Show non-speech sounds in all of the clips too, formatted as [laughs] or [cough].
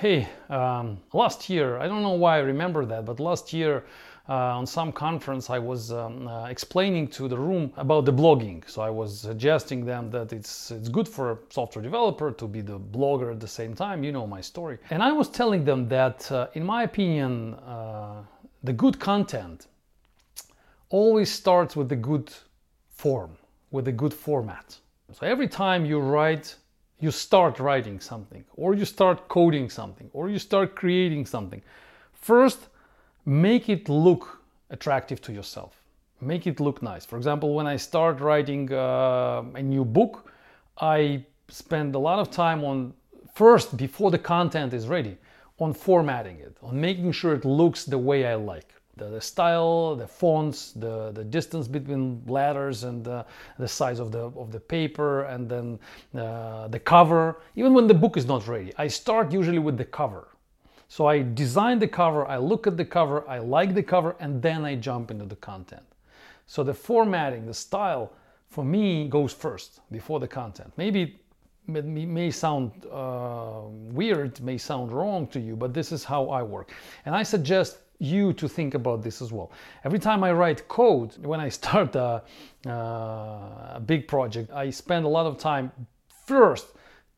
Hey, um, last year, I don't know why I remember that, but last year uh, on some conference I was um, uh, explaining to the room about the blogging. So I was suggesting them that it's it's good for a software developer to be the blogger at the same time. You know my story, and I was telling them that, uh, in my opinion, uh, the good content always starts with the good form, with a good format. So every time you write you start writing something or you start coding something or you start creating something first make it look attractive to yourself. Make it look nice. For example when i start writing uh, a new book i spend a lot of time on first before the content is ready on formatting it on making sure it looks the way i like the, the style, the fonts, the, the distance between letters and uh, the size of the, of the paper and then uh, the cover. Even when the book is not ready, I start usually with the cover. So I design the cover, I look at the cover, I like the cover, and then I jump into the content. So the formatting, the style, for me goes first before the content. Maybe it may sound uh, weird, may sound wrong to you, but this is how I work. And I suggest you to think about this as well. Every time I write code, when I start a, uh, a big project, I spend a lot of time first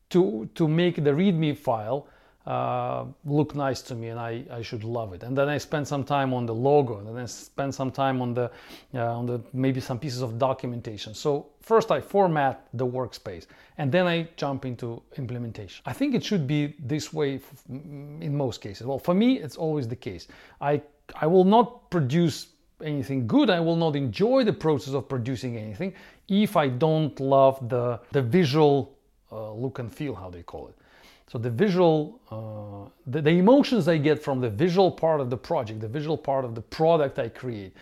to, to make the README file uh, look nice to me and I, I should love it. And then I spend some time on the logo and then I spend some time on the, uh, on the maybe some pieces of documentation. So first I format the workspace and then I jump into implementation. I think it should be this way in most cases. Well, for me, it's always the case. I, I will not produce anything good. I will not enjoy the process of producing anything if I don't love the, the visual uh, look and feel, how they call it. So the visual, uh, the, the, emotions I get from the visual part of the project, the visual part of the product I create,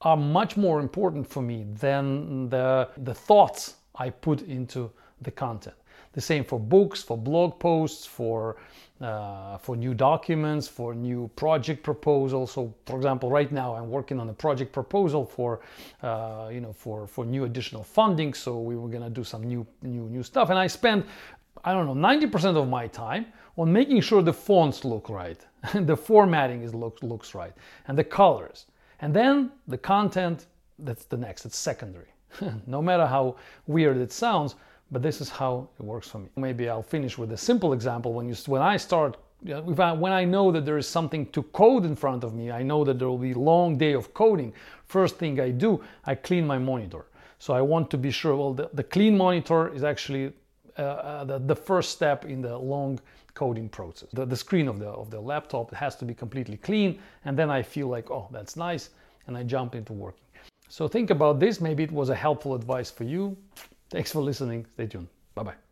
are much more important for me than the, the thoughts I put into the content. The same for books, for blog posts, for uh, for new documents, for new project proposals. So, for example, right now I'm working on a project proposal for uh, you know for for new additional funding. So we were gonna do some new new new stuff, and I spent I don't know, 90% of my time on making sure the fonts look right, [laughs] the formatting is look, looks right, and the colors. And then the content, that's the next, it's secondary. [laughs] no matter how weird it sounds, but this is how it works for me. Maybe I'll finish with a simple example. When, you, when I start, if I, when I know that there is something to code in front of me, I know that there will be a long day of coding. First thing I do, I clean my monitor. So I want to be sure, well, the, the clean monitor is actually uh, the, the first step in the long coding process. The, the screen of the, of the laptop has to be completely clean and then I feel like, oh, that's nice and I jump into working. So think about this. Maybe it was a helpful advice for you. Thanks for listening. Stay tuned. Bye bye.